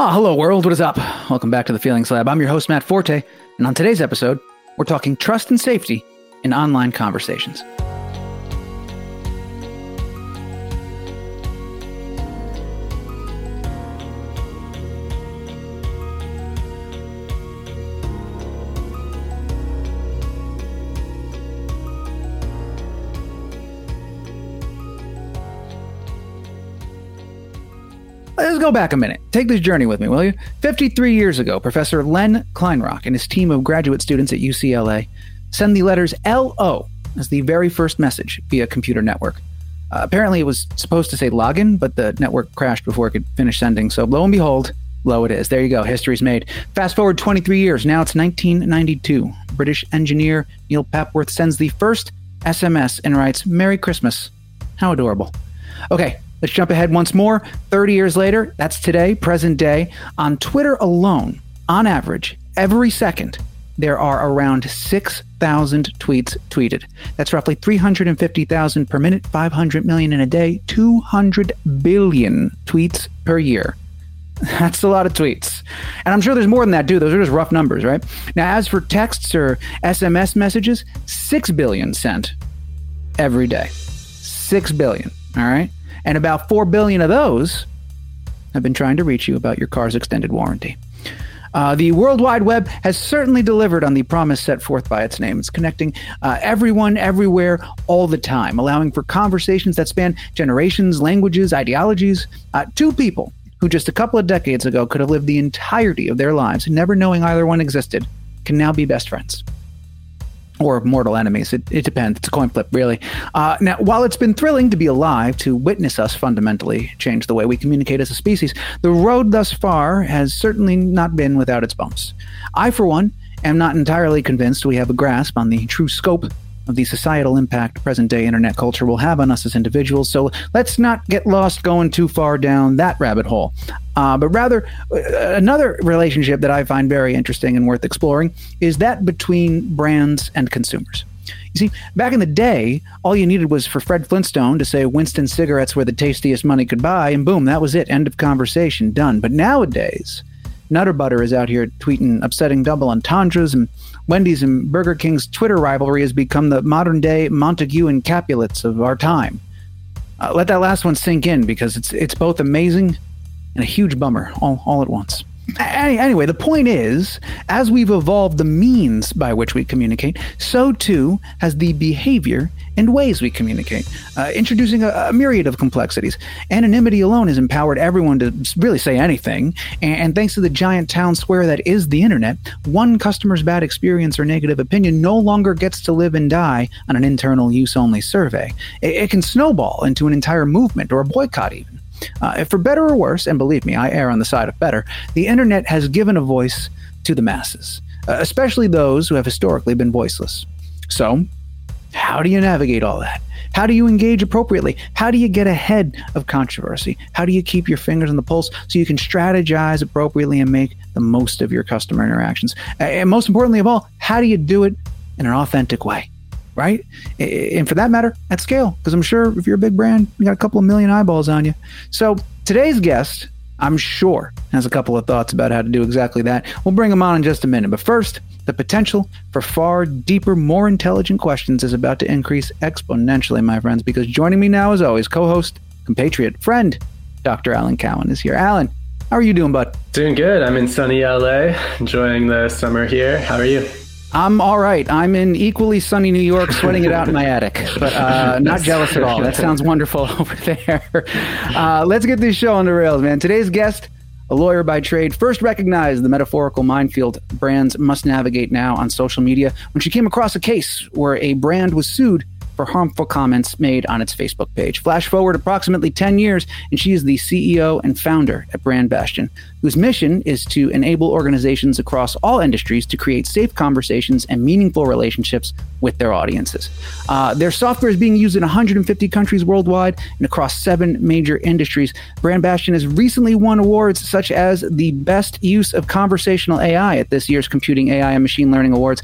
Oh, hello, world. What is up? Welcome back to the Feelings Lab. I'm your host, Matt Forte, and on today's episode, we're talking trust and safety in online conversations. Go back a minute. Take this journey with me, will you? 53 years ago, Professor Len Kleinrock and his team of graduate students at UCLA send the letters LO as the very first message via computer network. Uh, apparently, it was supposed to say login, but the network crashed before it could finish sending. So, lo and behold, low it is. There you go. History's made. Fast forward 23 years. Now it's 1992. British engineer Neil Papworth sends the first SMS and writes, Merry Christmas. How adorable. Okay, Let's jump ahead once more. 30 years later, that's today, present day. On Twitter alone, on average, every second, there are around 6,000 tweets tweeted. That's roughly 350,000 per minute, 500 million in a day, 200 billion tweets per year. That's a lot of tweets. And I'm sure there's more than that, too. Those are just rough numbers, right? Now, as for texts or SMS messages, 6 billion sent every day. 6 billion, all right? And about 4 billion of those have been trying to reach you about your car's extended warranty. Uh, the World Wide Web has certainly delivered on the promise set forth by its name. It's connecting uh, everyone, everywhere, all the time, allowing for conversations that span generations, languages, ideologies. Uh, two people who just a couple of decades ago could have lived the entirety of their lives never knowing either one existed can now be best friends or mortal enemies. It, it depends. It's a coin flip, really. Uh, now, while it's been thrilling to be alive, to witness us fundamentally change the way we communicate as a species, the road thus far has certainly not been without its bumps. I, for one, am not entirely convinced we have a grasp on the true scope of the societal impact present day internet culture will have on us as individuals. So let's not get lost going too far down that rabbit hole. Uh, but rather, uh, another relationship that I find very interesting and worth exploring is that between brands and consumers. You see, back in the day, all you needed was for Fred Flintstone to say Winston cigarettes were the tastiest money could buy, and boom, that was it. End of conversation, done. But nowadays, Nutter Butter is out here tweeting upsetting double entendres, and Wendy's and Burger King's Twitter rivalry has become the modern day Montague and Capulets of our time. Uh, let that last one sink in because it's it's both amazing and a huge bummer all, all at once. Anyway, the point is, as we've evolved the means by which we communicate, so too has the behavior and ways we communicate, uh, introducing a, a, myriad of complexities. Anonymity alone has empowered everyone to really say anything, and, and, thanks to the giant town square that is the internet, one customer's bad experience or negative opinion no longer gets to live and die on an internal use only survey. It, it can snowball into an entire movement or a boycott, even. Uh, for better or worse, and believe me, I err on the side of better, the internet has given a voice to the masses, uh, especially those who have historically been voiceless. So, how do you navigate all that? How do you engage appropriately? How do you get ahead of controversy? How do you keep your fingers on the pulse so you can strategize appropriately and make the most of your customer interactions? And most importantly of all, how do you do it in an authentic way? right? And for that matter, at scale, because I'm sure if you're a big brand, you got a couple of million eyeballs on you. So today's guest, I'm sure, has a couple of thoughts about how to do exactly that. We'll bring him on in just a minute. But first, the potential for far deeper, more intelligent questions is about to increase exponentially, my friends, because joining me now, as always, co host, compatriot, friend, Dr. Alan Cowen is here. Alan, how are you doing, bud? Doing good. I'm in sunny LA, enjoying the summer here. How are you? I'm all right. I'm in equally sunny New York, sweating it out in my attic, but uh, not jealous at all. That sounds wonderful over there. Uh, let's get this show on the rails, man. Today's guest, a lawyer by trade, first recognized the metaphorical minefield brands must navigate now on social media when she came across a case where a brand was sued for harmful comments made on its Facebook page. Flash forward approximately 10 years, and she is the CEO and founder at Brand Bastion, whose mission is to enable organizations across all industries to create safe conversations and meaningful relationships with their audiences. Uh, their software is being used in 150 countries worldwide and across seven major industries. Brand Bastion has recently won awards such as the best use of conversational AI at this year's Computing AI and Machine Learning Awards.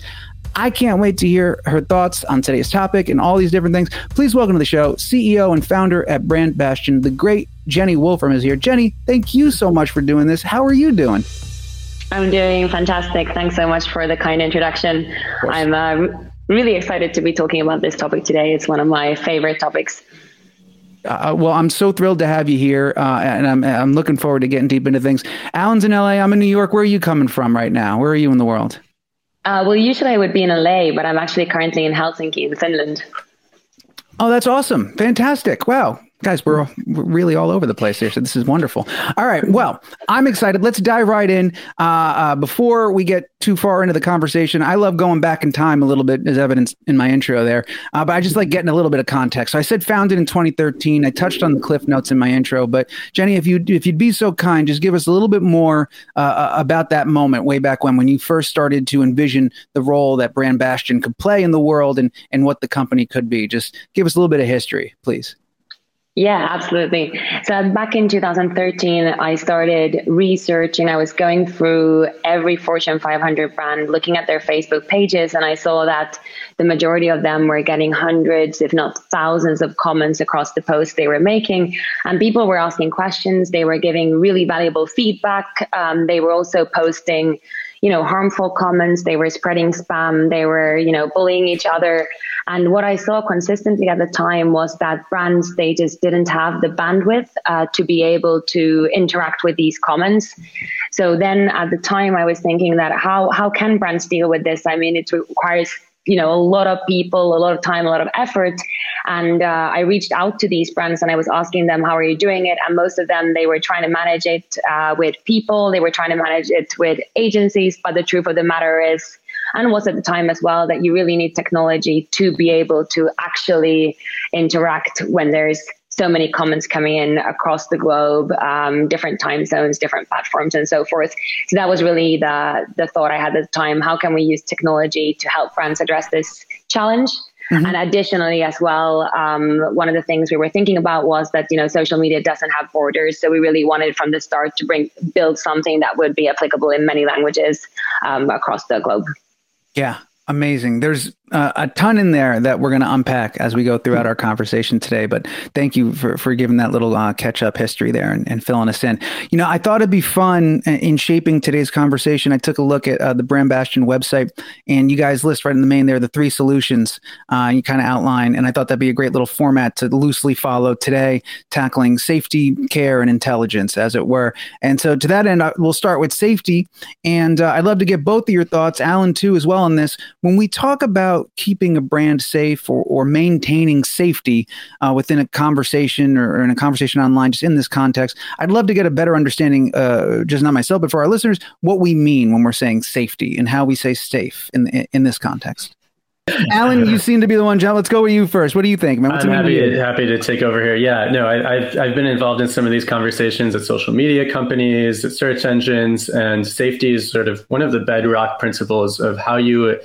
I can't wait to hear her thoughts on today's topic and all these different things. Please welcome to the show CEO and founder at Brand Bastion, the great Jenny Wolfram is here. Jenny, thank you so much for doing this. How are you doing? I'm doing fantastic. Thanks so much for the kind introduction. I'm uh, really excited to be talking about this topic today. It's one of my favorite topics. Uh, well, I'm so thrilled to have you here, uh, and I'm I'm looking forward to getting deep into things. Alan's in LA. I'm in New York. Where are you coming from right now? Where are you in the world? Uh, well, usually I would be in LA, but I'm actually currently in Helsinki, in Finland. Oh, that's awesome! Fantastic! Wow, guys, we're, really all over the place here. So this is wonderful. All right. Well, I'm excited. Let's dive right in. Uh, uh, before we get too far into the conversation, I love going back in time a little bit, as evidence in my intro there. Uh, but I just like getting a little bit of context. So I said founded in 2013. I touched on the cliff notes in my intro, but Jenny, if you if you'd be so kind, just give us a little bit more uh, uh, about that moment way back when when you first started to envision the role that Brand Bastion could play in the world and and what the company could be. Just give us a little bit of history, please. Yeah, absolutely. So back in 2013, I started researching. I was going through every Fortune 500 brand, looking at their Facebook pages, and I saw that the majority of them were getting hundreds, if not thousands, of comments across the posts they were making. And people were asking questions. They were giving really valuable feedback. Um, they were also posting you know, harmful comments. They were spreading spam. They were, you know, bullying each other. And what I saw consistently at the time was that brands, they just didn't have the bandwidth uh, to be able to interact with these comments. So then at the time, I was thinking that how, how can brands deal with this? I mean, it requires you know a lot of people a lot of time a lot of effort. And uh, i reached out to these brands and i was asking them how are you doing it? And most of them they were trying to manage it uh, with people. They were trying to manage it with agencies. But the truth of the matter is and was at the time as well that you really need technology to be able to actually interact when there's so many comments coming in across the globe, um, different time zones, different platforms, and so forth. So that was really the the thought I had at the time. How can we use technology to help brands address this challenge? Mm-hmm. And additionally, as well, um, one of the things we were thinking about was that you know social media doesn't have borders, so we really wanted from the start to bring build something that would be applicable in many languages um, across the globe. Yeah, amazing. There's uh, a ton in there that we're going to unpack as we go throughout our conversation today. But thank you for, for giving that little uh, catch up history there and, and, filling us in. You know, I thought it'd be fun in shaping today's conversation. I took a look at uh, the Brand Bastion website, and you guys list right in the main there the three solutions uh, you kind of outline. And I thought that'd be a great little format to loosely follow today, tackling safety, care, and intelligence, as it were. And so to that end, uh, we'll start with safety. And uh, I'd love to get both of your thoughts, Alan, too, as well, on this. When we talk about about keeping a brand safe or, or maintaining safety uh, within a conversation or, or, in a conversation online, just in this context. I'd love to get a better understanding, uh, just not myself, but for our listeners, what we mean when we're saying safety and how we say safe in, in, in this context. Alan, you seem to be the one. John, let's go with you first. What do you think, man? What's I'm happy to, happy to take over here. Yeah, no, I, have I've been involved in some of these conversations at social media companies, at search engines, and safety is sort of one of the bedrock principles of how you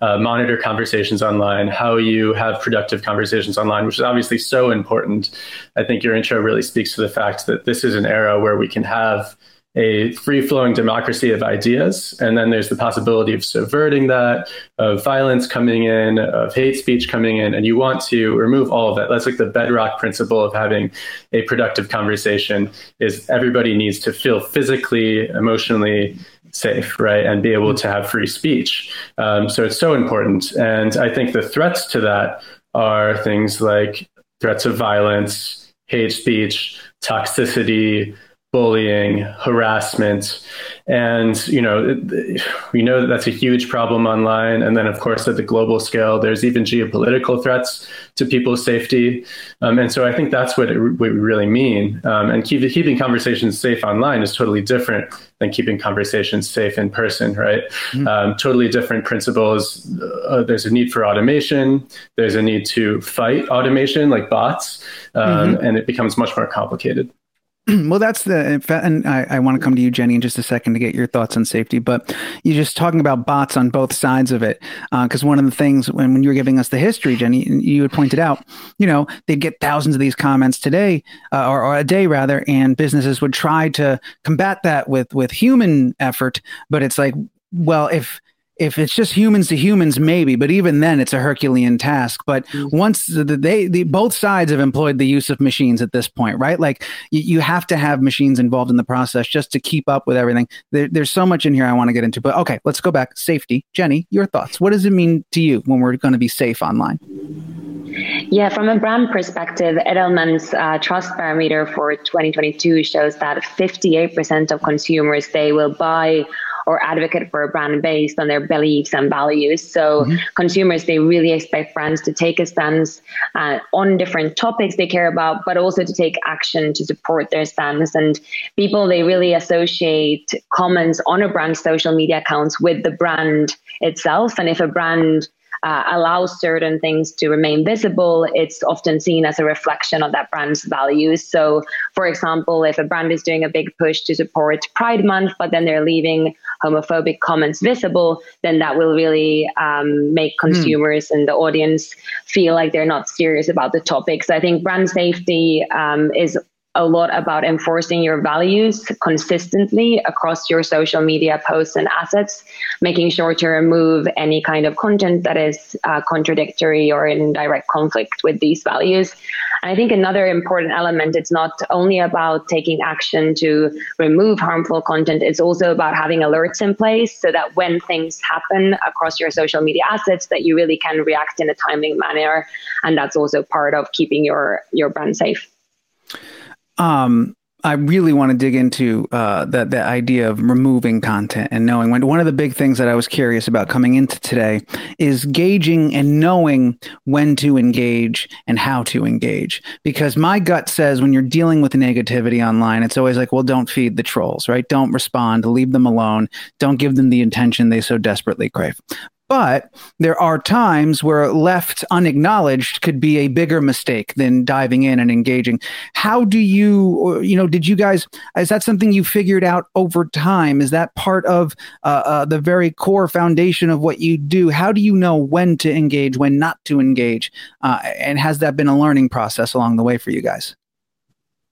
uh, monitor conversations online, how you have productive conversations online, which is obviously so important. I think your intro really speaks to the fact that this is an era where we can have a free flowing democracy of ideas. And then there's the possibility of subverting that, of violence coming in, of hate speech coming in. And you want to remove all of that. That's like the bedrock principle of having a productive conversation is everybody needs to feel physically, emotionally, safe, right, and be able to have free speech. Um, so it's so important. And I think the threats to that are things like threats of violence, hate speech, toxicity, bullying, harassment. And, you know, we know that that's a huge problem online. And then, of course, at the global scale, there's even geopolitical threats to people's safety. Um, and so I think that's what, it, what we really mean. Um, and keep, keeping conversations safe online is totally different than keeping conversations safe in person, right? Mm-hmm. Um, totally different principles. Uh, there's a need for automation, there's a need to fight automation like bots, um, mm-hmm. and it becomes much more complicated. well, that's the, and I, I want to come to you, Jenny, in just a second to get your thoughts on safety. But you're just talking about bots on both sides of it. Because uh, one of the things when, when you were giving us the history, Jenny, you had pointed out, you know, they'd get thousands of these comments today, uh, or, or, a day rather, and businesses would try to combat that with with human effort. But it's like, well, if if it's just humans to humans, maybe, but even then, it's a Herculean task. But mm-hmm. once the, they, the, both sides have employed the use of machines at this point, right? Like you, you have to have machines involved in the process just to keep up with everything. There, there's so much in here I want to get into, but okay, let's go back. Safety, Jenny, your thoughts. What does it mean to you when we're going to be safe online? Yeah, from a brand perspective, Edelman's uh, trust barometer for 2022 shows that 58% of consumers they will buy or advocate for a brand based on their beliefs and values. So mm-hmm. consumers, they really expect brands to take a stance uh, on different topics they care about, but also to take action to support their stance. And people, they really associate comments on a brand's social media accounts with the brand itself. And if a brand uh, allows certain things to remain visible, it's often seen as a reflection of that brand's values. So, for example, if a brand is doing a big push to support Pride Month, but then they're leaving homophobic comments visible, then that will really um, make hmm. consumers mm. and the audience feel like they're not serious about the topic. So, I think brand safety um, is a lot about enforcing your values consistently across your social media posts and assets, making sure to remove any kind of content that is uh, contradictory or in direct conflict with these values. I think another important element, it's not only about taking action to remove harmful content, it's also about having alerts in place so that when things happen across your social media assets, that you really can react in a timely manner. And that's also part of keeping your, your brand safe. Um, I really want to dig into uh, that idea of removing content and knowing when one of the big things that I was curious about coming into today is gauging and knowing when to engage and how to engage. Because my gut says when you're dealing with negativity online, it's always like, well, don't feed the trolls, right? Don't respond, leave them alone, don't give them the attention they so desperately crave. But there are times where left unacknowledged could be a bigger mistake than diving in and engaging. How do you, you know, did you guys, is that something you figured out over time? Is that part of uh, uh, the very core foundation of what you do? How do you know when to engage, when not to engage? Uh, and has that been a learning process along the way for you guys?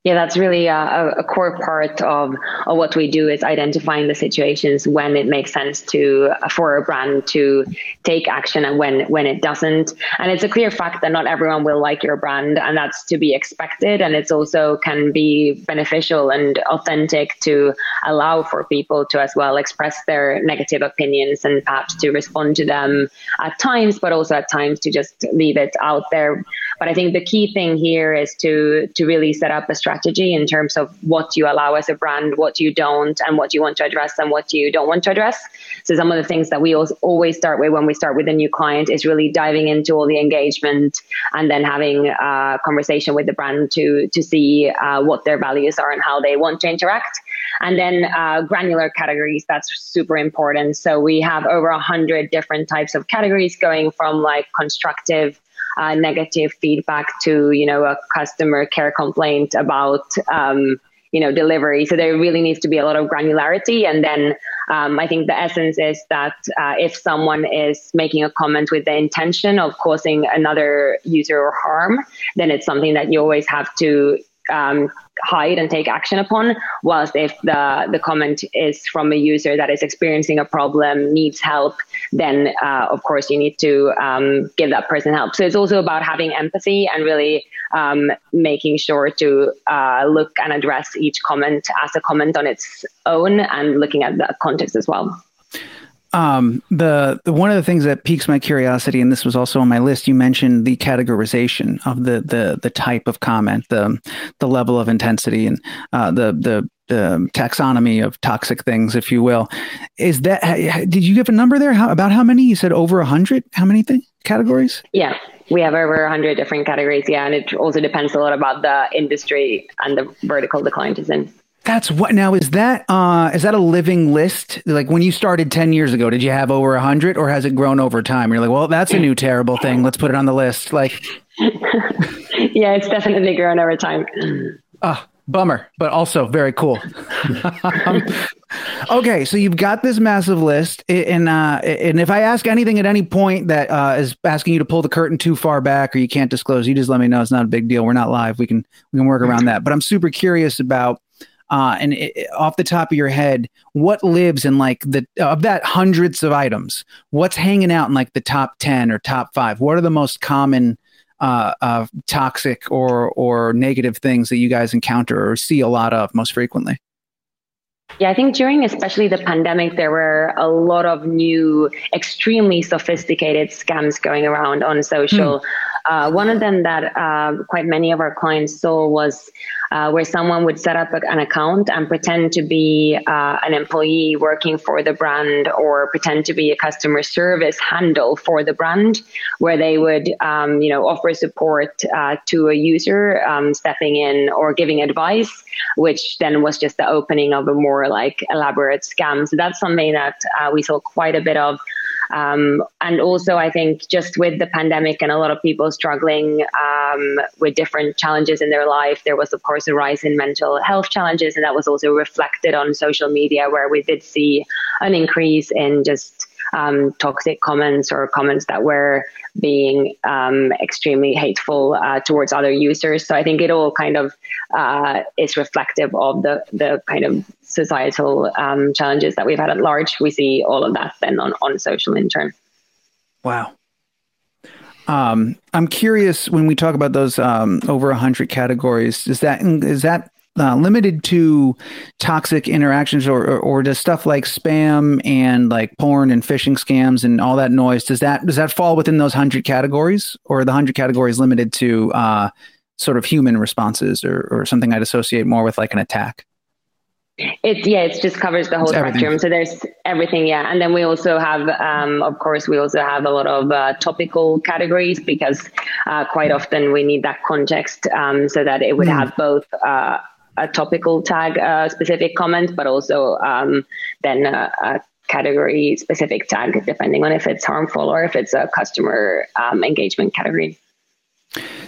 Yeah, that's really uh, a, a, core part of, of what we do is identifying the situations when it makes sense to uh, for a brand to take action and when when it doesn't. And it's a clear fact that not everyone will like your brand, and that's to be expected. And it's also can be beneficial and authentic to allow for people to as well express their negative opinions and perhaps to respond to them at times, but also at times to just leave it out there. But I think the key thing here is to to really set up a strategy in terms of what you allow as a brand, what you don't, and what you want to address and what you don't want to address. So some of the things that we always start with when we start with a new client is really diving into all the engagement and then having a conversation with the brand to to see uh, what their values are and how they want to interact. And then uh, granular categories, that's super important. So we have over a hundred different types of categories going from like constructive uh, negative feedback to you know a customer care complaint about um, you know delivery. So there really needs to be a lot of granularity. And then um, i think the essence is that uh, if someone is making a comment with the intention of causing another user harm then it's something that you always have to um, hide and take action upon. Whilst if the the comment is from a user that is experiencing a problem, needs help, then uh, of course you need to um, give that person help. So it's also about having empathy and really um, making sure to uh, look and address each comment as a comment on its own and looking at the context as well. Um, the, the one of the things that piques my curiosity, and this was also on my list, you mentioned the categorization of the the the type of comment, the the level of intensity, and uh, the the taxonomy of toxic things, if you will. Is that did you give a number there? How, about how many? You said over a hundred. How many thing, categories? Yeah, we have over a hundred different categories. Yeah, and it also depends a lot about the industry and the vertical the client is in. That's what now is that uh is that a living list? Like when you started 10 years ago, did you have over 100 or has it grown over time? You're like, "Well, that's a new terrible thing. Let's put it on the list." Like Yeah, it's definitely grown over time. Ah, bummer, but also very cool. um, okay, so you've got this massive list, and uh, and if I ask anything at any point that uh, is asking you to pull the curtain too far back or you can't disclose, you just let me know. It's not a big deal. We're not live. We can we can work around that. But I'm super curious about uh, and it, off the top of your head, what lives in like the of that hundreds of items? What's hanging out in like the top ten or top five? What are the most common uh, uh, toxic or or negative things that you guys encounter or see a lot of most frequently? Yeah, I think during especially the pandemic, there were a lot of new, extremely sophisticated scams going around on social. Hmm. Uh, one of them that uh, quite many of our clients saw was uh, where someone would set up an account and pretend to be uh, an employee working for the brand or pretend to be a customer service handle for the brand, where they would, um, you know, offer support uh, to a user um, stepping in or giving advice, which then was just the opening of a more like elaborate scam. So that's something that uh, we saw quite a bit of. Um, and also, I think just with the pandemic and a lot of people struggling um, with different challenges in their life, there was, of course, a rise in mental health challenges. And that was also reflected on social media, where we did see an increase in just um, toxic comments or comments that were being um, extremely hateful uh, towards other users. So I think it all kind of uh, is reflective of the the kind of societal um, challenges that we've had at large. We see all of that then on on social in turn. Wow. Um, I'm curious when we talk about those um, over 100 categories, is that is that uh, limited to toxic interactions or, or, or does stuff like spam and like porn and phishing scams and all that noise does that does that fall within those 100 categories or the 100 categories limited to uh, sort of human responses or, or something i'd associate more with like an attack it yeah, it just covers the whole it's spectrum. Everything. So there's everything, yeah. And then we also have, um, of course, we also have a lot of uh, topical categories because uh, quite often we need that context um, so that it would mm. have both uh, a topical tag uh, specific comment, but also um, then a, a, category specific tag, depending on if it's harmful or if it's a customer um, engagement category.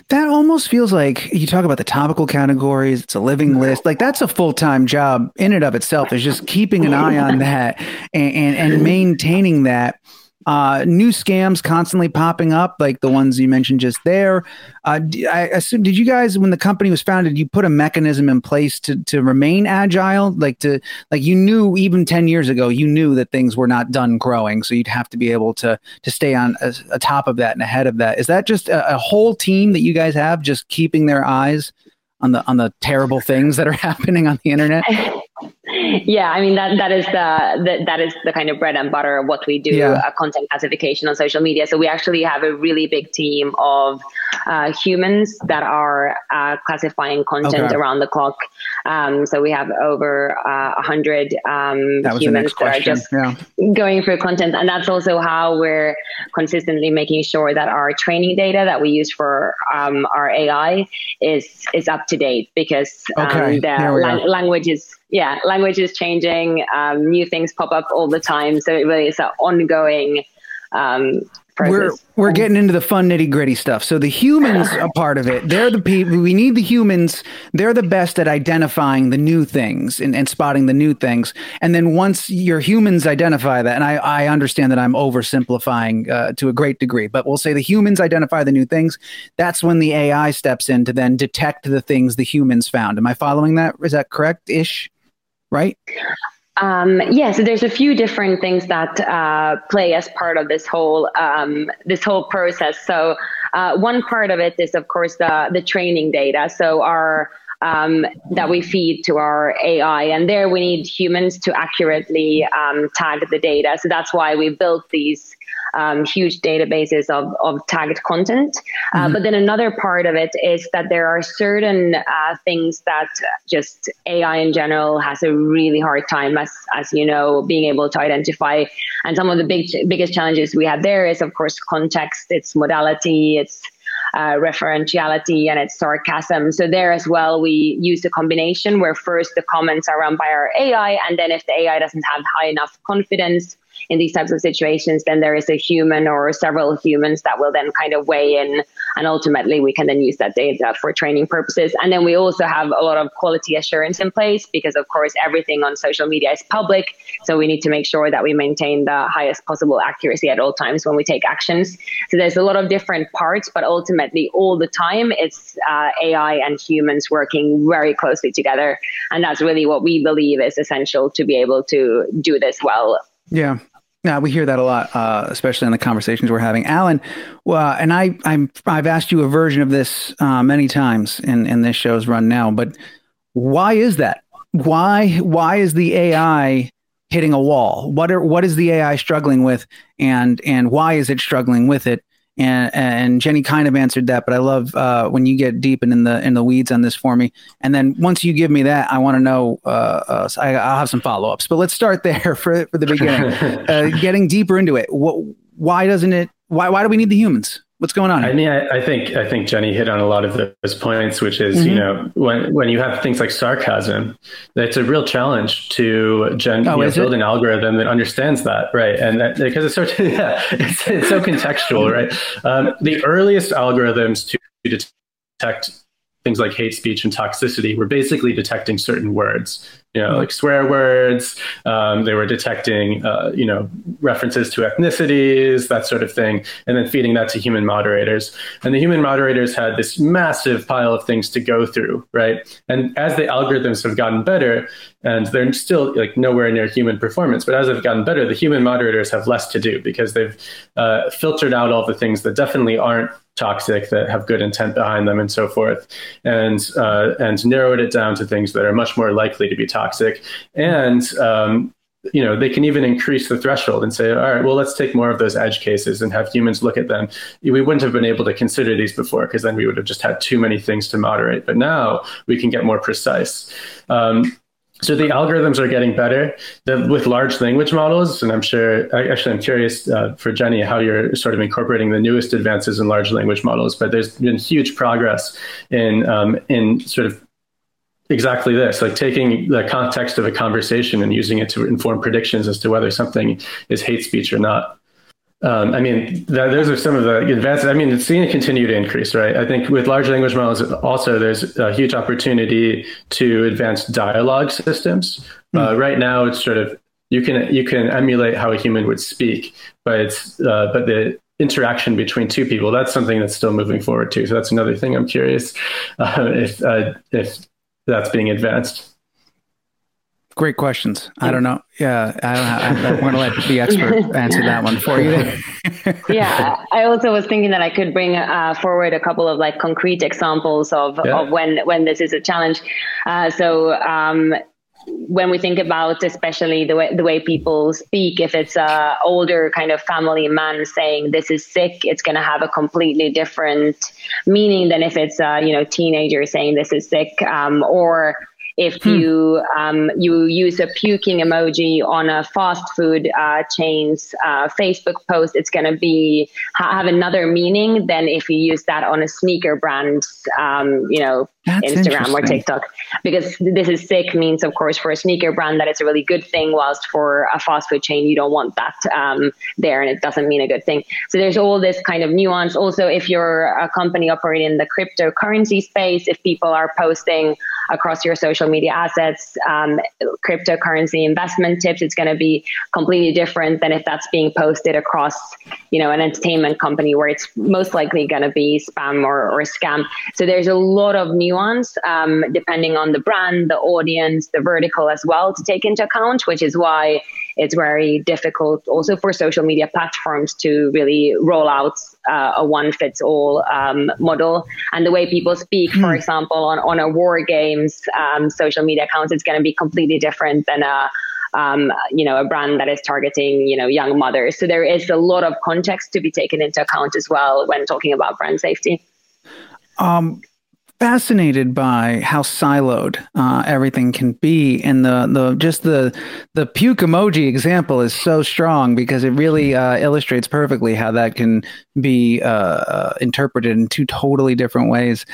That almost feels like you talk about the topical categories, it's a living list. Like that's a full time job in and of itself, is just keeping an eye on that and, and, and maintaining that. Uh, new scams constantly popping up, like the ones you mentioned just there. Uh, I assume, did you guys, when the company was founded, you put a mechanism in place to to remain agile, like to like you knew even ten years ago, you knew that things were not done growing, so you'd have to be able to to stay on a, a top of that and ahead of that. Is that just a, a whole team that you guys have, just keeping their eyes on the on the terrible things that are happening on the internet? yeah, I mean that that is the, the, that is the kind of bread and butter of what we do, yeah. uh, content classification on social media. So we actually have a really big team of uh, humans that are uh, classifying content okay. around the clock. Um, so we have over uh, a hundred um, humans that are just yeah. going through content, and that's also how we're consistently making sure that our training data that we use for um, our AI is is up to date because um, okay. the la- language is yeah, language is changing. Um, new things pop up all the time. So it really is an ongoing um, We're we're getting into the fun nitty gritty stuff. So the humans are part of it. They're the people. We need the humans. They're the best at identifying the new things and, and spotting the new things. And then once your humans identify that, and I, I understand that I'm oversimplifying uh, to a great degree, but we'll say the humans identify the new things. That's when the AI steps in to then detect the things the humans found. Am I following that? Is that correct? Ish right? Um, yeah, so there's a few different things that uh, play as part of this whole um, this whole process. So uh, one part of it is, of course, the the training data. So our um, that we feed to our AI, and there we need humans to accurately um, tag the data. So that's why we built these um, huge databases of, of tagged content. Uh, mm-hmm. But then another part of it is that there are certain uh, things that just AI in general has a really hard time, as, as you know, being able to identify. And some of the big, biggest challenges we have there is, of course, context, its modality, its uh, referentiality and its sarcasm. So there as well, we use a combination where first the comments are run by our AI, and then if the AI doesn't have high enough confidence in these types of situations, then there is a human or several humans that will then kind of weigh in And ultimately, we can then use that data for training purposes. And then we also have a lot of quality assurance in place because, of course, everything on social media is public. So we need to make sure that we maintain the highest possible accuracy at all times when we take actions. So there's a lot of different parts, but ultimately, all the time, it's uh, AI and humans working very closely together. And that's really what we believe is essential to be able to do this well. Yeah. Yeah, we hear that a lot, uh, especially in the conversations we're having. Alan, well, and I, I'm, I've asked you a version of this uh, many times in, in this show's run now, but why is that? Why, why is the AI hitting a wall? What are, what is the AI struggling with, and and why is it struggling with it? And and Jenny kind of answered that, but I love uh, when you get deep and in the in the weeds on this for me. And then once you give me that, I want to know. Uh, uh, I, will have some follow ups, but let's start there for for the beginning. Uh, getting deeper into it, what, why doesn't it? Why why do we need the humans? What's going on? Here? I mean, I, I, think I think Jenny hit on a lot of those points, which is mm-hmm. you know when when you have things like sarcasm, it's a real challenge to gen, oh, you know, build it? an algorithm that understands that, right? And that, because it's so yeah, it's, it's so contextual, right? Um, the earliest algorithms to detect things like hate speech and toxicity were basically detecting certain words you know, like swear words. Um, they were detecting, uh, you know, references to ethnicities, that sort of thing, and then feeding that to human moderators. And the human moderators had this massive pile of things to go through, right? And as the algorithms have gotten better, and they're still like nowhere near human performance, but as they've gotten better, the human moderators have less to do because they've uh, filtered out all the things that definitely aren't toxic that have good intent behind them and so forth and uh, and narrowed it down to things that are much more likely to be toxic. And um, you know they can even increase the threshold and say all right well let's take more of those edge cases and have humans look at them. We wouldn't have been able to consider these before because then we would have just had too many things to moderate. But now we can get more precise. Um, so the algorithms are getting better the, with large language models, and I'm sure. Actually, I'm curious uh, for Jenny how you're sort of incorporating the newest advances in large language models. But there's been huge progress in um, in sort of exactly this, like taking the context of a conversation and using it to inform predictions as to whether something is hate speech or not. Um, I mean, that, those are some of the advances. I mean, it's going to continue to increase, right? I think with large language models, also there's a huge opportunity to advance dialogue systems. Mm. Uh, right now, it's sort of you can you can emulate how a human would speak, but it's uh, but the interaction between two people that's something that's still moving forward too. So that's another thing I'm curious uh, if uh, if that's being advanced. Great questions. I don't know. Yeah, I don't. I, I want to let the expert answer that one for you. yeah, I also was thinking that I could bring uh, forward a couple of like concrete examples of, yeah. of when when this is a challenge. Uh, so um, when we think about especially the way the way people speak if it's a older kind of family man saying this is sick it's going to have a completely different meaning than if it's a you know teenager saying this is sick um, or if hmm. you um, you use a puking emoji on a fast food uh, chain's uh, Facebook post, it's going to be have another meaning than if you use that on a sneaker brand's um, you know That's Instagram or TikTok. Because this is sick means, of course, for a sneaker brand that it's a really good thing, whilst for a fast food chain you don't want that um, there, and it doesn't mean a good thing. So there's all this kind of nuance. Also, if you're a company operating in the cryptocurrency space, if people are posting across your social media assets, um, cryptocurrency investment tips. It's going to be completely different than if that's being posted across, you know, an entertainment company where it's most likely going to be spam or, or scam. So there's a lot of nuance um, depending on the brand, the audience, the vertical as well to take into account, which is why it's very difficult also for social media platforms to really roll out uh, a one fits all um, model. And the way people speak, mm. for hmm. example, on, on a war games um, social media accounts, it's going to be completely different than a um, you know, a brand that is targeting, you know, young mothers. So there is a lot of context to be taken into account as well when talking about brand safety. Um, fascinated by how siloed uh, everything can be, and the the just the the puke emoji example is so strong because it really uh, illustrates perfectly how that can be uh, uh interpreted in two totally different ways.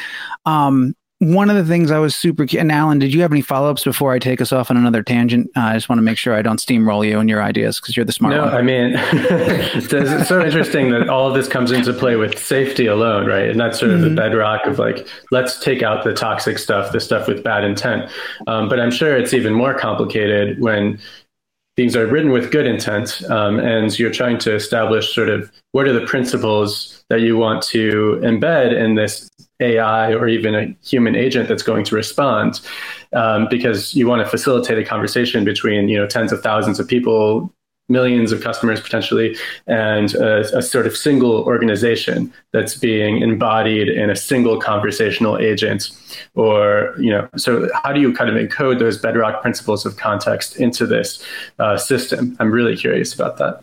Um, one of the things I was super and Alan, did you have any follow ups before I take us off on another tangent? Uh, I just want to make sure I don't steamroll you and your ideas because you're the smart no, one. I mean, it's so interesting that all of this comes into play with safety alone, right? And that's sort of mm-hmm. the bedrock of like, let's take out the toxic stuff, the stuff with bad intent. Um, but I'm sure it's even more complicated when things are written with good intent um, and you're trying to establish sort of what are the principles that you want to embed in this AI or even a human agent that's going to respond, um, because you want to facilitate a conversation between you know tens of thousands of people, millions of customers potentially, and a, a sort of single organization that's being embodied in a single conversational agent. Or you know, so how do you kind of encode those bedrock principles of context into this uh, system? I'm really curious about that.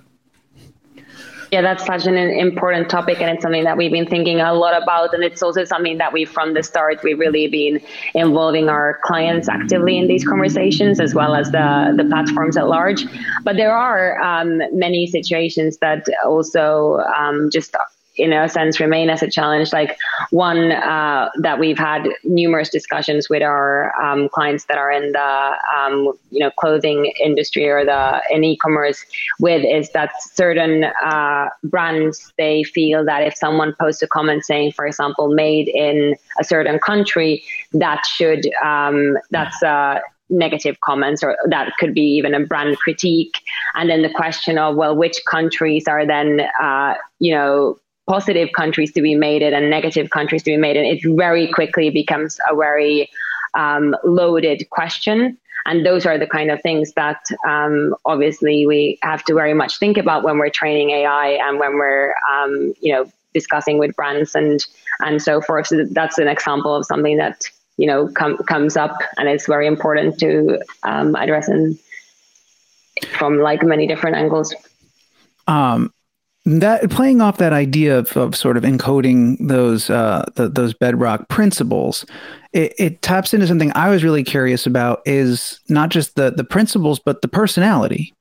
Yeah, that's such an important topic, and it's something that we've been thinking a lot about. And it's also something that we, from the start, we've really been involving our clients actively in these conversations, as well as the the platforms at large. But there are um, many situations that also um, just in a sense remain as a challenge. Like one uh, that we've had numerous discussions with our um, clients that are in the um, you know clothing industry or the in e-commerce with is that certain uh, brands they feel that if someone posts a comment saying, for example, made in a certain country, that should um, that's uh, negative comments or that could be even a brand critique and then the question of well which countries are then uh, you know positive countries to be made it and negative countries to be made it, it very quickly becomes a very um, loaded question. And those are the kind of things that um, obviously we have to very much think about when we're training AI and when we're, um, you know, discussing with brands and and so forth. So that's an example of something that you know com- comes up and it's very important to um, address in, from like many different angles. Um, that playing off that idea of, of sort of encoding those uh, the, those bedrock principles, it, it, taps into something I was really curious about is not just the the principles but the personality,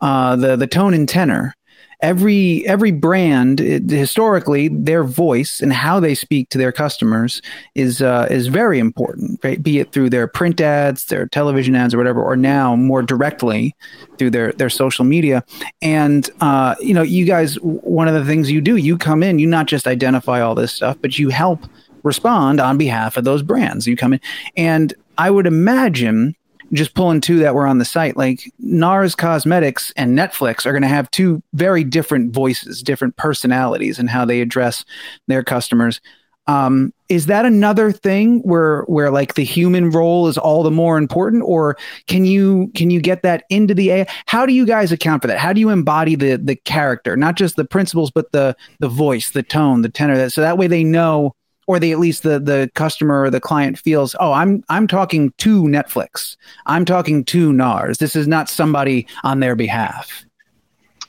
uh, the the tone and tenor every every brand it, historically their voice and how they speak to their customers is uh, is very important right? Be it through their print ads their television ads or whatever or now more directly through their their social media. And uh, you know you guys one of the things you do you come in you not just identify all this stuff but you help respond on behalf of those brands. You come in and i would imagine just pulling two that were on the site, like NARS Cosmetics and Netflix are going to have two very different voices, different personalities, and how they address their customers. Um, is that another thing where where like the human role is all the more important, or can you can you get that into the AI? How do you guys account for that? How do you embody the the character, not just the principles, but the the voice, the tone, the tenor? That so that way they know or the at least the the customer or the client feels oh i'm i'm talking to netflix. I'm talking to nars this is not somebody on their behalf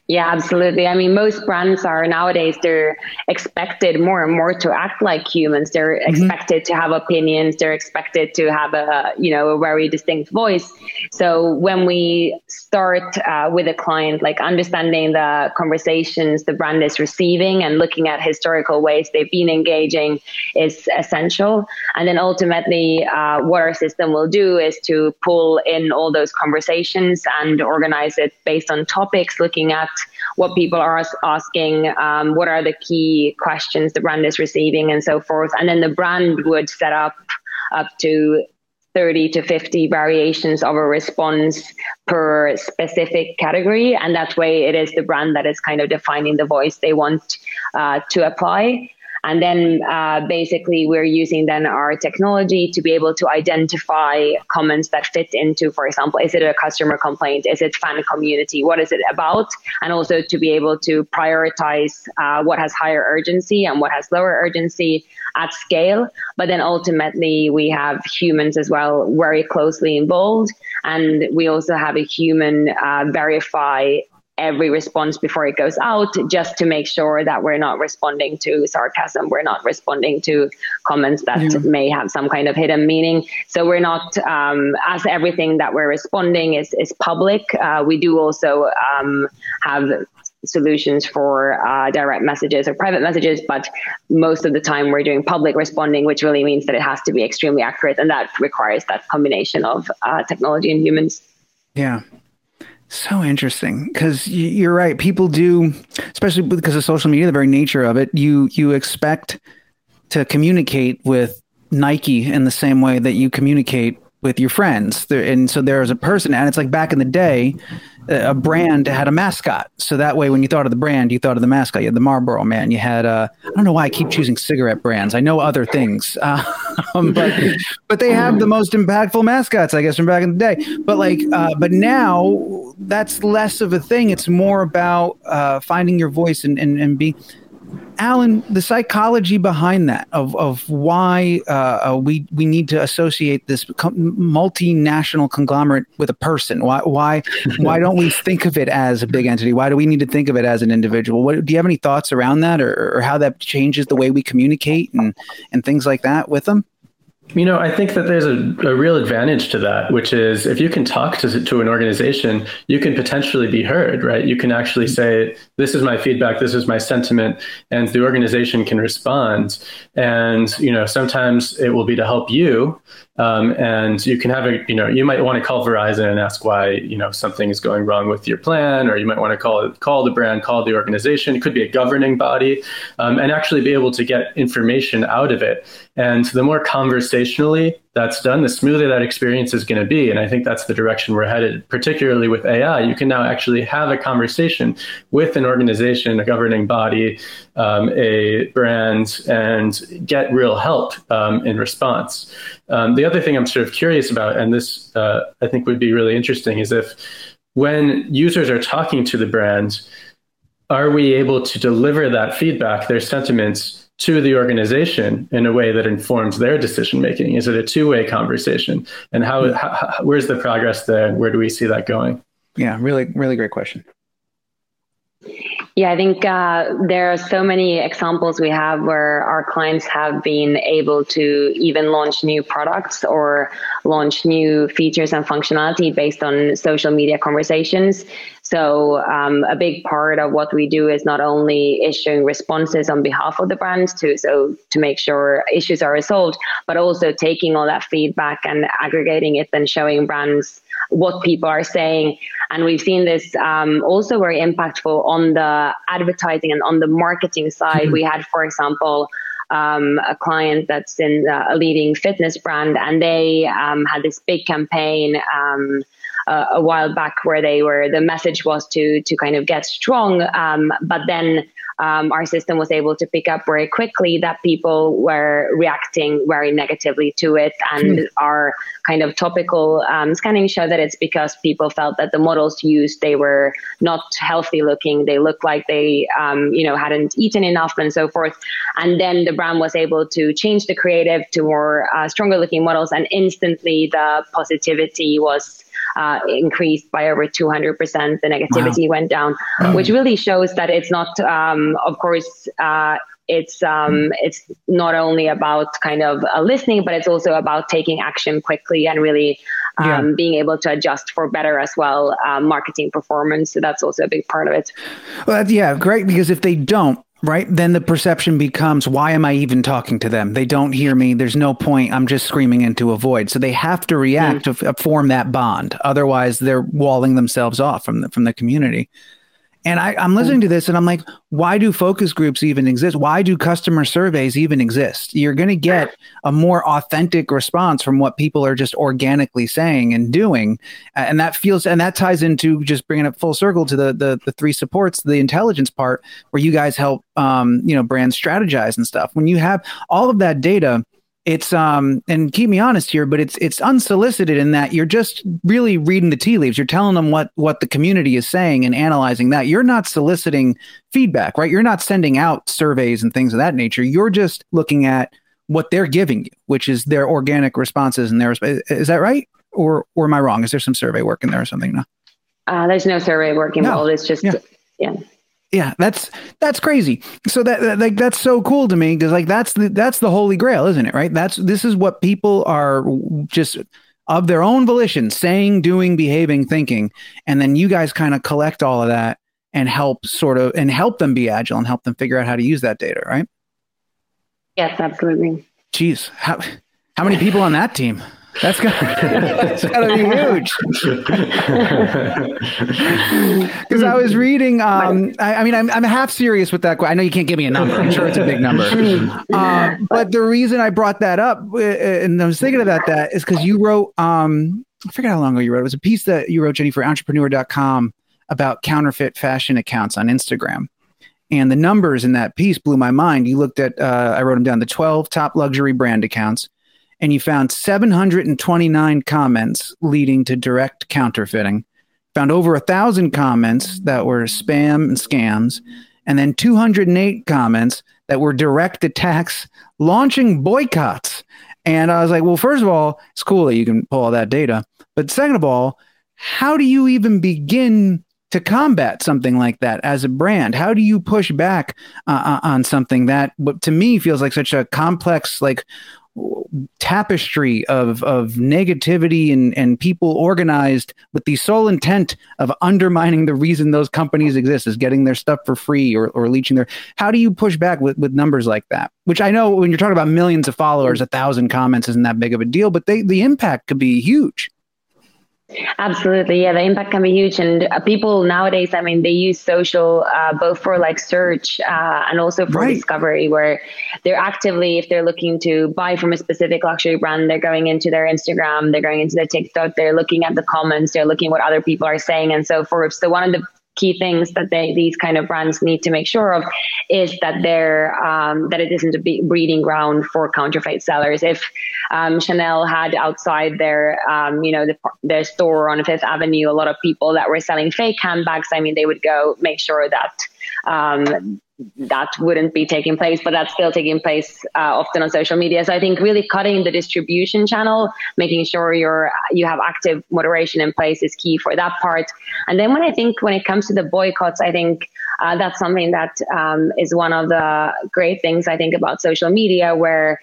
yeah, absolutely. I mean, most brands are nowadays they're expected more and more to act like humans. They're mm-hmm. expected to have opinions. They're expected to have a you know a very distinct voice. So when we start uh, with a client, like understanding the conversations the brand is receiving and looking at historical ways they've been engaging is essential. And then ultimately, uh, what our system will do is to pull in all those conversations and organize it based on topics, looking at what people are asking, um, what are the key questions the brand is receiving, and so forth. And then the brand would set up up to 30 to 50 variations of a response per specific category. And that way, it is the brand that is kind of defining the voice they want uh, to apply. And then uh, basically we're using then our technology to be able to identify comments that fit into, for example, is it a customer complaint? Is it fan community? What is it about? And also to be able to prioritize uh, what has higher urgency and what has lower urgency at scale. But then ultimately we have humans as well very closely involved. And we also have a human uh, verify every response before it goes out just to make sure that we're not responding to sarcasm we're not responding to comments that yeah. may have some kind of hidden meaning so we're not um, as everything that we're responding is is public uh, we do also um, have solutions for uh, direct messages or private messages, but most of the time we're doing public responding, which really means that it has to be extremely accurate, and that requires that combination of uh, technology and humans. Yeah. So interesting because you're right. People do, especially because of social media, the very nature of it. You you expect to communicate with Nike in the same way that you communicate with your friends. And so there's a person, and it's like back in the day, a brand had a mascot. So that way, when you thought of the brand, you thought of the mascot. You had the Marlboro Man. You had, uh, I don't know why I keep choosing cigarette brands. I know other things, uh, but but they have the most impactful mascots, I guess, from back in the day. But like, uh, but now that's less of a thing. It's more about uh, finding your voice and and, and be Alan, the psychology behind that of of why uh, uh, we we need to associate this multinational conglomerate with a person. Why why why don't we think of it as a big entity? Why do we need to think of it as an individual? What, do you have any thoughts around that, or, or how that changes the way we communicate and and things like that with them? You know, I think that there's a, a real advantage to that, which is if you can talk to, to an organization, you can potentially be heard, right? You can actually say, this is my feedback, this is my sentiment, and the organization can respond. And, you know, sometimes it will be to help you. Um, and you can have a, you know, you might want to call Verizon and ask why, you know, something is going wrong with your plan, or you might want to call it, call the brand, call the organization. It could be a governing body, um, and actually be able to get information out of it. And the more conversationally that's done, the smoother that experience is going to be. And I think that's the direction we're headed, particularly with AI. You can now actually have a conversation with an organization, a governing body, um, a brand, and get real help um, in response. Um, the other thing I'm sort of curious about, and this uh, I think would be really interesting, is if when users are talking to the brand, are we able to deliver that feedback, their sentiments? To the organization in a way that informs their decision making? Is it a two way conversation? And how, how, where's the progress there? Where do we see that going? Yeah, really, really great question. Yeah, I think uh, there are so many examples we have where our clients have been able to even launch new products or launch new features and functionality based on social media conversations. So, um, a big part of what we do is not only issuing responses on behalf of the brands to so to make sure issues are resolved, but also taking all that feedback and aggregating it and showing brands what people are saying. And we've seen this um, also very impactful on the advertising and on the marketing side. Mm-hmm. We had, for example, um, a client that's in uh, a leading fitness brand, and they um, had this big campaign um, uh, a while back where they were the message was to to kind of get strong, um, but then um, our system was able to pick up very quickly that people were reacting very negatively to it. And mm. our kind of topical um, scanning showed that it's because people felt that the models used, they were not healthy looking. They looked like they, um, you know, hadn't eaten enough and so forth. And then the brand was able to change the creative to more uh, stronger looking models. And instantly the positivity was uh, increased by over 200%. The negativity wow. went down, which really shows that it's not, um, of course, uh, it's um, it's not only about kind of uh, listening, but it's also about taking action quickly and really um, yeah. being able to adjust for better as well uh, marketing performance. So that's also a big part of it. Well, yeah, great because if they don't, right? Then the perception becomes why am i even talking to them? They don't hear me. There's no point. I'm just screaming into a void. So they have to react mm. to f- form that bond. Otherwise they're walling themselves off from the from the community and I, am listening to this and I'm like, why do focus groups even exist? Why do customer surveys even exist? You're going to get a more authentic response from what people are just organically saying and doing. And that feels, and that ties into just bringing it full circle to the, the, the three supports, the intelligence part where you guys help, um, you know, brands strategize and stuff. When you have all of that data, it's um and keep me honest here but it's it's unsolicited in that you're just really reading the tea leaves. You're telling them what what the community is saying and analyzing that. You're not soliciting feedback right? You're not sending out surveys and things of that nature. You're just looking at what they're giving you which is their organic responses and their is that right? Or or am i wrong? Is there some survey work in there or something? No? Uh, there's no survey work involved. No. it's just yeah. yeah yeah that's that's crazy so that, that like that's so cool to me because like that's the that's the holy grail isn't it right that's this is what people are just of their own volition saying doing behaving thinking and then you guys kind of collect all of that and help sort of and help them be agile and help them figure out how to use that data, right? Yes, absolutely. Geez, how how many people on that team? That's got that's got to be huge. Because I was reading, um, I, I, mean, I'm, I'm half serious with that. I know you can't give me a number. I'm sure it's a big number. Uh, but the reason I brought that up, uh, and I was thinking about that, is because you wrote, um, I forget how long ago you wrote. It was a piece that you wrote, Jenny, for Entrepreneur.com about counterfeit fashion accounts on Instagram. And the numbers in that piece blew my mind. You looked at, uh, I wrote them down, the 12 top luxury brand accounts and you found 729 comments leading to direct counterfeiting. Found over a thousand comments that were spam and scams, and then 208 comments that were direct attacks launching boycotts. And I was like, well, first of all, it's cool that you can pull all that data. But second of all, how do you even begin to combat something like that as a brand? How do you push back uh, uh on something that, to me feels like such a complex, like tapestry of of negativity and and people organized with the sole intent of undermining the reason those companies exist is getting their stuff for free or, or leeching their how do you push back with, with numbers like that? Which i know when you're talking about millions of followers a thousand comments isn't that big of a deal but they the impact could be huge Absolutely, yeah. The impact can be huge, and uh, people nowadays, I mean, they use social uh, both for like search uh, and also for right. discovery, where they're actively, if they're looking to buy from a specific luxury brand, they're going into their Instagram, they're going into their TikTok, they're looking at the comments, they're looking what other people are saying, and so forth. So one of the key things that they these kind of brands need to make sure of is that they're um, that it isn't a breeding ground for counterfeit sellers. If um, Chanel had outside their um, you know the, their store on Fifth Avenue a lot of people that were selling fake handbags, I mean they would go make sure that um, that wouldn't be taking place, but that's still taking place uh, often on social media. So I think really cutting the distribution channel, making sure you're you have active moderation in place is key for that part. And then when I think when it comes to the boycotts, I think uh, that's something that um, is one of the great things I think about social media, where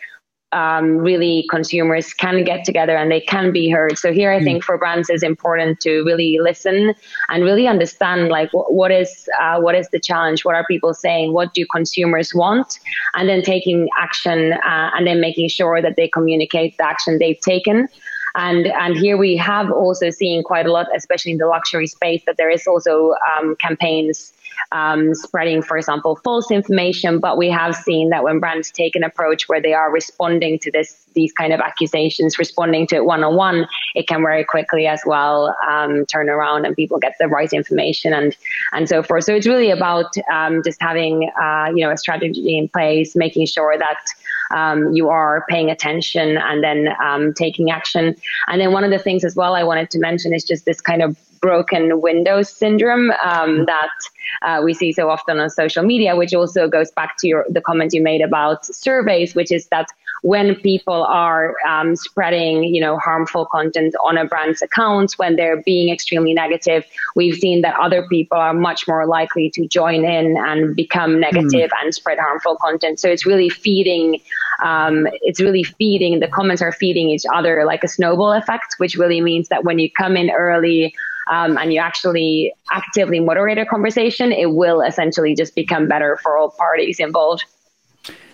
um, really consumers can get together and they can be heard. So here, I mm. think for brands is important to really listen and really understand like w- what is uh, what is the challenge, what are people saying, what do consumers want, and then taking action uh, and then making sure that they communicate the action they've taken. And and here we have also seen quite a lot, especially in the luxury space, that there is also um, campaigns um, spreading, for example, false information. But we have seen that when brands take an approach where they are responding to this these kind of accusations, responding to it one on one, it can very quickly as well um, turn around and people get the right information and and so forth. So it's really about um, just having uh, you know a strategy in place, making sure that um, you are paying attention and then um, taking action. And then one of the things as well I wanted to mention is just this kind of broken windows syndrome um, that uh, we see so often on social media, which also goes back to your, the comment you made about surveys, which is that when people are um, spreading, you know, harmful content on a brand's accounts, when they're being extremely negative, we've seen that other people are much more likely to join in and become negative mm. and spread harmful content. So it's really feeding, um, it's really feeding, the comments are feeding each other like a snowball effect, which really means that when you come in early, um, and you actually actively moderate a conversation, it will essentially just become better for all parties involved.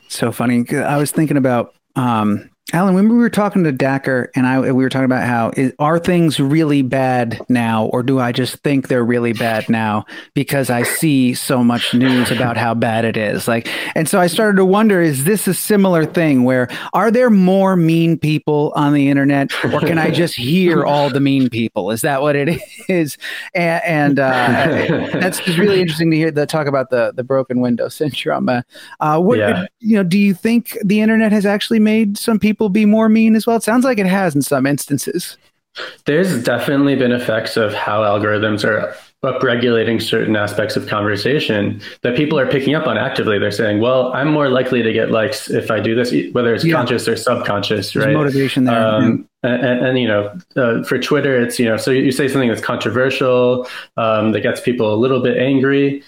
So funny. I was thinking about um, Alan, when we were talking to Dacher and I, we were talking about how is, are things really bad now, or do I just think they're really bad now because I see so much news about how bad it is? Like, and so I started to wonder: is this a similar thing where are there more mean people on the internet, or can I just hear all the mean people? Is that what it is? And, and uh, that's just really interesting to hear the talk about the the broken window syndrome. Uh, uh, what yeah. you know? Do you think the internet has actually made some people people be more mean as well? It sounds like it has in some instances. There's definitely been effects of how algorithms are upregulating certain aspects of conversation that people are picking up on actively. They're saying, "Well, I'm more likely to get likes if I do this, whether it's yeah. conscious or subconscious." There's right? Motivation there. Um, yeah. and, and, you know, uh, for Twitter, it's you know, so you say something that's controversial um, that gets people a little bit angry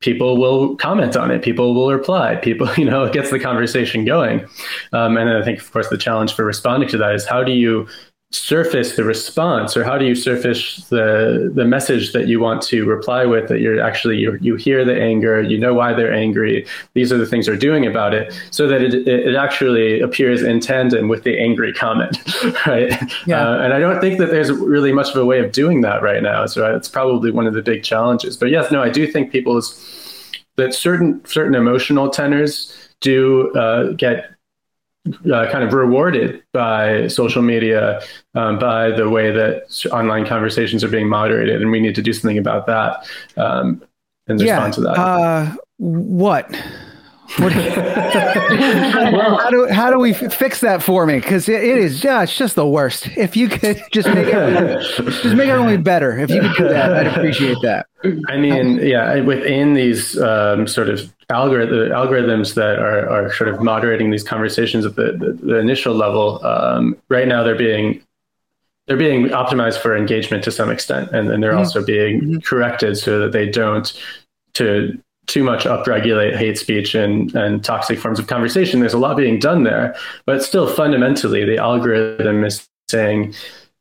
people will comment on it people will reply people you know it gets the conversation going. Um, and i think of course the challenge for responding to that is how do you surface the response or how do you surface the the message that you want to reply with that you're actually you, you hear the anger you know why they're angry these are the things they're doing about it so that it, it actually appears in tandem with the angry comment right yeah. Uh, and i don't think that there's really much of a way of doing that right now so it's probably one of the big challenges but yes no i do think people's that certain certain emotional tenors do uh, get uh, kind of rewarded by social media, um, by the way that online conversations are being moderated, and we need to do something about that um, and yeah, respond to that. Uh, what? what well, how do how do we fix that for me? Because it, it is yeah, it's just the worst. If you could just make it just make it only better. If you could do that, I'd appreciate that. I mean, yeah, within these um, sort of algorithm, algorithms that are, are sort of moderating these conversations at the, the, the initial level, um, right now they're being they're being optimized for engagement to some extent, and then they're mm-hmm. also being mm-hmm. corrected so that they don't to too much upregulate hate speech and, and toxic forms of conversation. There's a lot being done there, but still fundamentally the algorithm is saying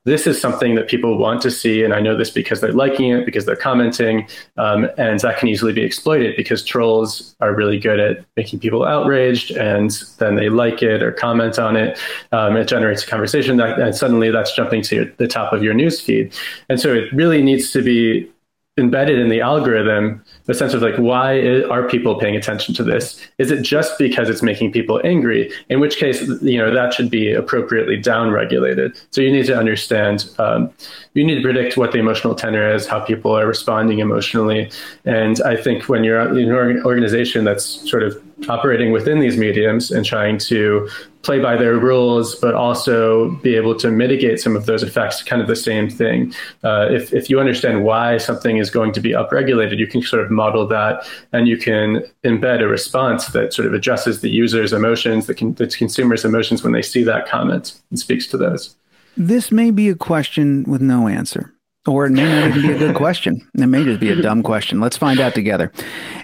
this is something that people want to see. And I know this because they're liking it, because they're commenting. Um, and that can easily be exploited because trolls are really good at making people outraged and then they like it or comment on it. Um, it generates a conversation that, and suddenly that's jumping to your, the top of your news feed. And so it really needs to be embedded in the algorithm the sense of like why are people paying attention to this? Is it just because it's making people angry? In which case you know that should be appropriately down regulated so you need to understand um, you need to predict what the emotional tenor is how people are responding emotionally. And i think when you're in an organization that's sort of operating within these mediums and trying to play by their rules, but also be able to mitigate some of those effects, kind of the same thing. Uh, if, if you understand why something is going to be upregulated, you can sort of model that and you can embed a response that sort of addresses the user's emotions, the, con- the consumer's emotions when they see that comment and speaks to those. This may be a question with no answer. Or it may not even be a good question. It may just be a dumb question. Let's find out together.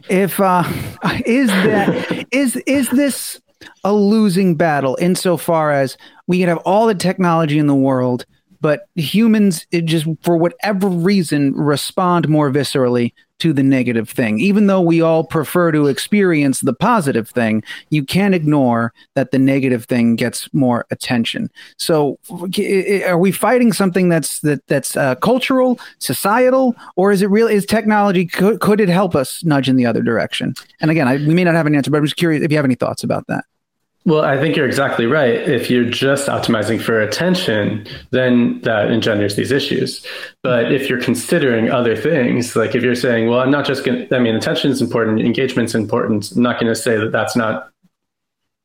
If uh, is that is is this a losing battle insofar as we can have all the technology in the world, but humans just for whatever reason respond more viscerally to the negative thing. Even though we all prefer to experience the positive thing, you can't ignore that the negative thing gets more attention. So, are we fighting something that's that that's uh, cultural, societal, or is it real? Is technology could, could it help us nudge in the other direction? And again, I, we may not have an answer, but I'm just curious if you have any thoughts about that. Well, I think you're exactly right. If you're just optimizing for attention, then that engenders these issues. But if you're considering other things, like if you're saying, well, I'm not just going to, I mean, attention is important, engagement's important. I'm not going to say that that's not,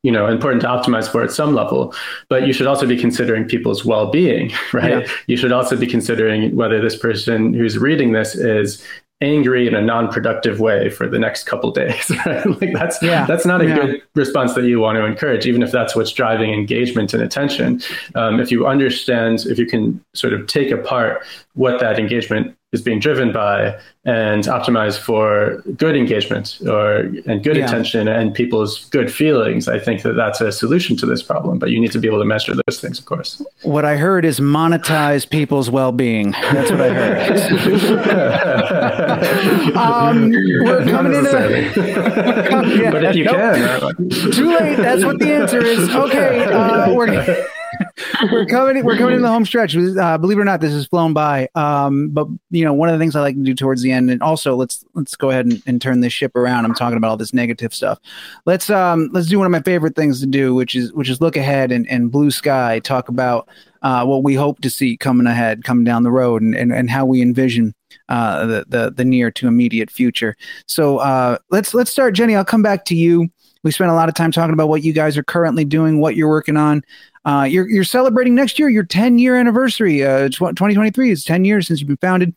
you know, important to optimize for at some level, but you should also be considering people's well-being, right? Yeah. You should also be considering whether this person who's reading this is angry in a non-productive way for the next couple days right? like that's yeah. that's not a yeah. good response that you want to encourage even if that's what's driving engagement and attention um, if you understand if you can sort of take apart what that engagement is being driven by and optimized for good engagement or and good yeah. attention and people's good feelings. I think that that's a solution to this problem but you need to be able to measure those things of course. What i heard is monetize people's well-being. That's what i heard. Um, we're coming into yeah, but if you nope. can. Too late. That's what the answer is. Okay uh, we're we're coming. We're coming in the home stretch. Uh, believe it or not, this has flown by. Um, but you know, one of the things I like to do towards the end, and also let's let's go ahead and, and, turn this ship around. I'm talking about all this negative stuff. Let's um let's do one of my favorite things to do, which is which is look ahead and, and blue sky. Talk about uh, what we hope to see coming ahead, coming down the road, and and, and how we envision uh, the, the the near to immediate future. So uh, let's let's start, Jenny. I'll come back to you. We spent a lot of time talking about what you guys are currently doing, what you're working on. Uh, you're you're celebrating next year your 10 year anniversary. Uh, 2023 is 10 years since you've been founded.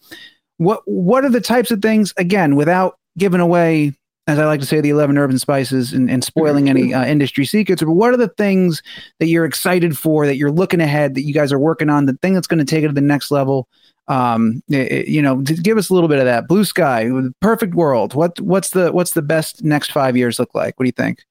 What what are the types of things again without giving away as I like to say, the 11 urban spices and, and spoiling any uh, industry secrets. But what are the things that you're excited for, that you're looking ahead, that you guys are working on, the thing that's going to take it to the next level? Um, it, you know, give us a little bit of that blue sky, perfect world. What what's the what's the best next five years look like? What do you think?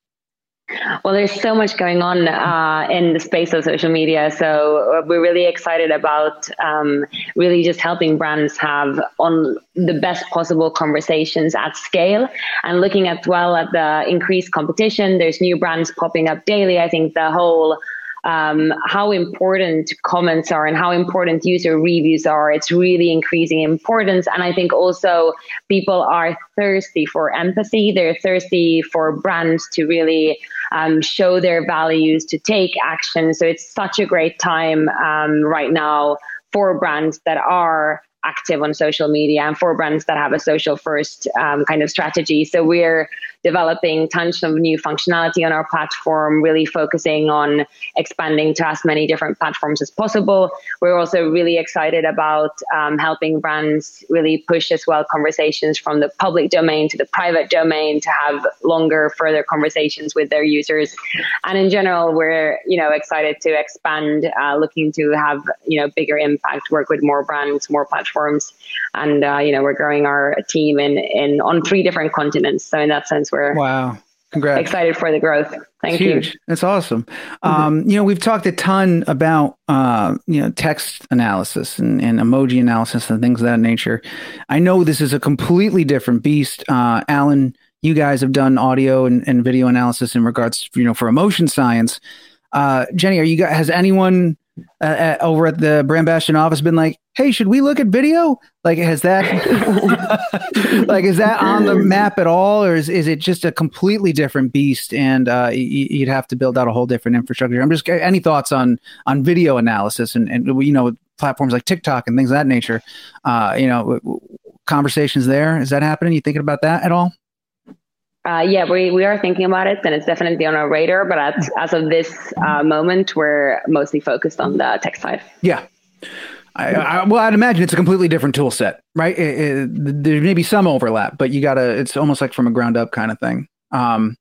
Well, there's so much going on uh, in the space of social media. So uh, we're really excited about um, really just helping brands have on the best possible conversations at scale and looking at well at the increased competition. There's new brands popping up daily. I think the whole um, how important comments are and how important user reviews are. It's really increasing importance. And I think also people are thirsty for empathy. They're thirsty for brands to really um, show their values, to take action. So it's such a great time um, right now for brands that are active on social media and for brands that have a social first um, kind of strategy. So we're developing tons of new functionality on our platform, really focusing on expanding to as many different platforms as possible. We're also really excited about um, helping brands really push as well conversations from the public domain to the private domain to have longer, further conversations with their users. And in general, we're you know excited to expand, uh, looking to have you know bigger impact, work with more brands, more platforms, and uh, you know we're growing our team in in on three different continents. So in that sense, we're wow. Congrats. excited for the growth. Thank huge. you. That's awesome. Mm-hmm. Um, you know, we've talked a ton about uh, you know text analysis and, and, emoji analysis and things of that nature. I know this is a completely different beast. Uh, Alan, you guys have done audio and, and video analysis in regards, to, you know, for emotion science. Uh, Jenny, are you guys? Has anyone uh, at, over at the Brand Bastion office been like, "Hey, should we look at video?" Like, has that like is that on the map at all, or is is it just a completely different beast? And uh, you'd have to build out a whole different infrastructure. I'm just any thoughts on on video analysis and and you know platforms like TikTok and things of that nature. Uh, you know, conversations there. Is that happening? You thinking about that at all? Uh, yeah, we, we are thinking about it, and it's definitely on our radar. But at, as of this uh, moment, we're mostly focused on the tech side. Yeah. I, I, well, I'd imagine it's a completely different tool set, right? It, it, there may be some overlap, but you gotta. It's almost like from a ground up kind of thing. Um,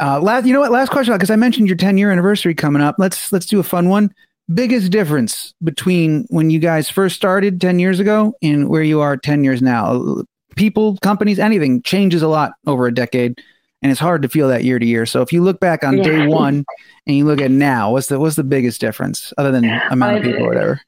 uh, last, you know what? Last question, because I mentioned your 10 year anniversary coming up. Let's let's do a fun one. Biggest difference between when you guys first started 10 years ago and where you are 10 years now people, companies, anything changes a lot over a decade, and it's hard to feel that year to year. So if you look back on yeah. day one and you look at now, what's the what's the biggest difference other than amount of people or whatever?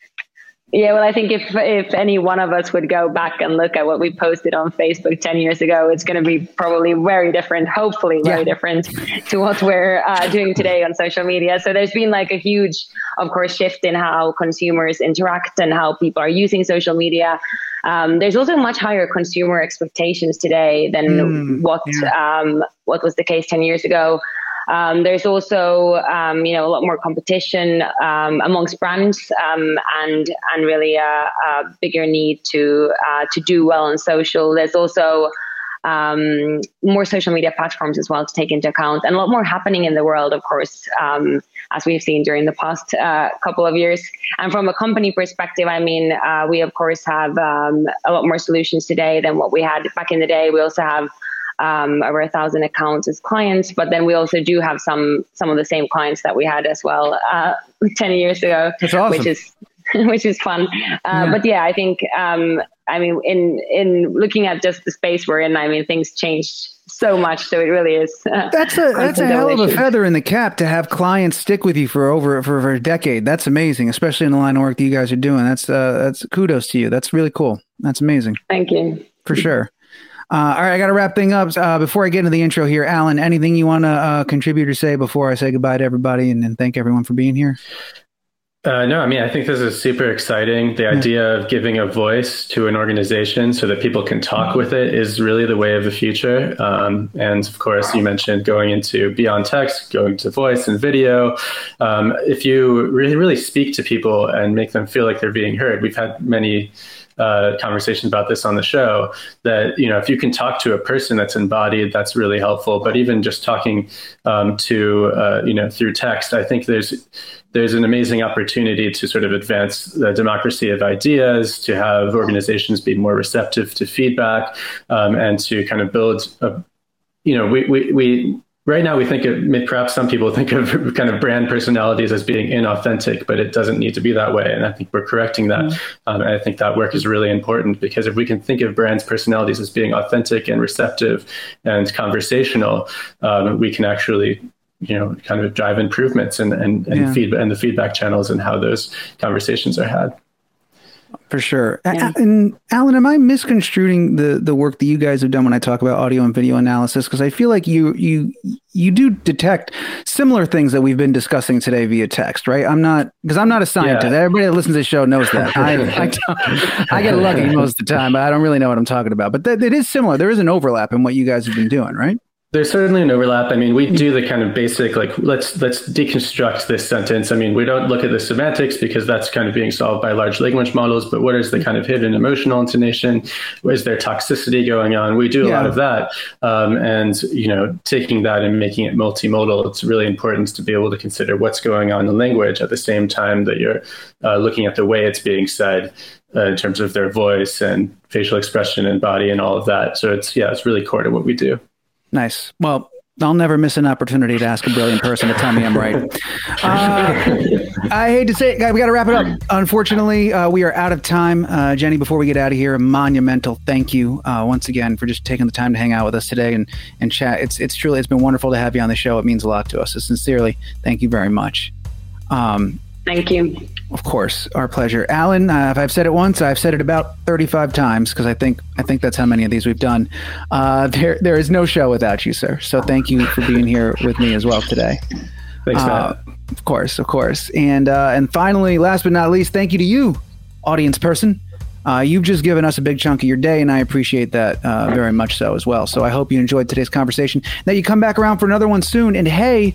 Yeah, well, I think if if any one of us would go back and look at what we posted on Facebook ten years ago, it's going to be probably very different. Hopefully, very yeah. different to what we're uh, doing today on social media. So there's been like a huge, of course, shift in how consumers interact and how people are using social media. Um, there's also much higher consumer expectations today than mm, what yeah. um, what was the case ten years ago. Um, there's also, um, you know, a lot more competition um, amongst brands, um, and and really a, a bigger need to uh, to do well on social. There's also um, more social media platforms as well to take into account, and a lot more happening in the world, of course, um, as we've seen during the past uh, couple of years. And from a company perspective, I mean, uh, we of course have a lot more solutions today than what we had back in the day. We also have um, over a thousand accounts as clients. But then we also do have some some of the same clients that we had as well uh, ten years ago, awesome. which is which is fun. Uh, yeah. But yeah, I think um, I mean in in looking at just the space we're in, I mean things changed so much. So it really is. Uh, that's a that's a hell of a feather in the cap to have clients stick with you for over for, for a decade. That's amazing, especially in the line of work that you guys are doing. That's uh, that's kudos to you. That's really cool. That's amazing. Thank you. For sure. Uh, all right, I got to wrap things up. Uh, before I get into the intro here, Alan, anything you want to uh, contribute or say before I say goodbye to everybody and, and thank everyone for being here? Uh, no, I mean, I think this is super exciting. The yeah. idea of giving a voice to an organization so that people can talk with it is really the way of the future. Um, and of course, you mentioned going into beyond text, going to voice and video. Um, if you really, really speak to people and make them feel like they're being heard, we've had many uh, conversations about this on the show that you know if you can talk to a person that's embodied that's really helpful. But even just talking um, to uh, you know through text i think there's there's an amazing opportunity to sort of advance the democracy of ideas to have organizations be more receptive to feedback um, and to kind of build a you know we, we, we right now we think of perhaps some people think of kind of brand personalities as being inauthentic but it doesn't need to be that way and i think we're correcting that mm-hmm. um, and i think that work is really important because if we can think of brands personalities as being authentic and receptive and conversational um, we can actually you know kind of drive improvements and and and yeah. feedback and the feedback channels and how those conversations are had for sure. Yeah. And Alan, am I misconstruing the the work that you guys have done when I talk about audio and video analysis? Because I feel like you you you do detect similar things that we've been discussing today via text, right? I'm not because I'm not a scientist. Yeah. Everybody that listens to the show knows that. I, I, I, get lucky most of the time, but I don't really know what I'm talking about. But th- it is similar. There is an overlap in what you guys have been doing, right? There's certainly an overlap. I mean, we do the kind of basic like let's let's deconstruct this sentence. I mean, we don't look at the semantics because that's kind of being solved by large language models. But what is the kind of hidden emotional intonation? Is there toxicity going on? We do a yeah. lot of that, um, and you know, taking that and making it multimodal. It's really important to be able to consider what's going on in language at the same time that you're uh, looking at the way it's being said. Uh, in terms of their voice and facial expression and body and all of that. So it's yeah, it's really core to what we do. Nice. Well, I'll never miss an opportunity to ask a brilliant person to tell me I'm right. Uh, I hate to say it, we got to wrap it up. Unfortunately, uh, we are out of time. Uh, Jenny, before we get out of here, a monumental thank you uh, once again for just taking the time to hang out with us today and, and chat. It's, it's truly, it's been wonderful to have you on the show. It means a lot to us. So sincerely, thank you very much. Um, thank you. Of course, our pleasure, Alan. Uh, if I've said it once, I've said it about thirty-five times because I think I think that's how many of these we've done. Uh, there, there is no show without you, sir. So thank you for being here with me as well today. Thanks, uh, Of course, of course, and uh, and finally, last but not least, thank you to you, audience person. Uh, you've just given us a big chunk of your day, and I appreciate that uh, very much so as well. So I hope you enjoyed today's conversation. That you come back around for another one soon. And hey,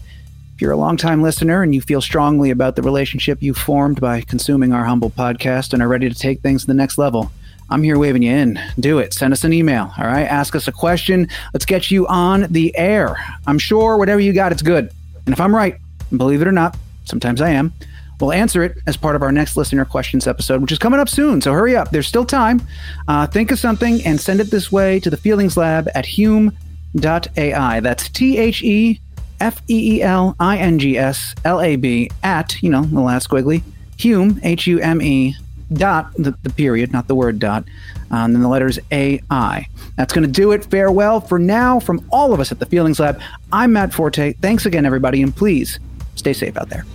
if you're a longtime listener and you feel strongly about the relationship you formed by consuming our humble podcast and are ready to take things to the next level, I'm here waving you in. Do it. Send us an email. All right. Ask us a question. Let's get you on the air. I'm sure whatever you got, it's good. And if I'm right, believe it or not, sometimes I am, we'll answer it as part of our next listener questions episode, which is coming up soon. So hurry up. There's still time. Uh, think of something and send it this way to the Feelings Lab at hume.ai. That's T H E F E E L I N G S L A B at, you know, the last squiggly, Hume, H U M E, dot, the, the period, not the word dot, uh, and then the letters A I. That's going to do it. Farewell for now from all of us at the Feelings Lab. I'm Matt Forte. Thanks again, everybody, and please stay safe out there.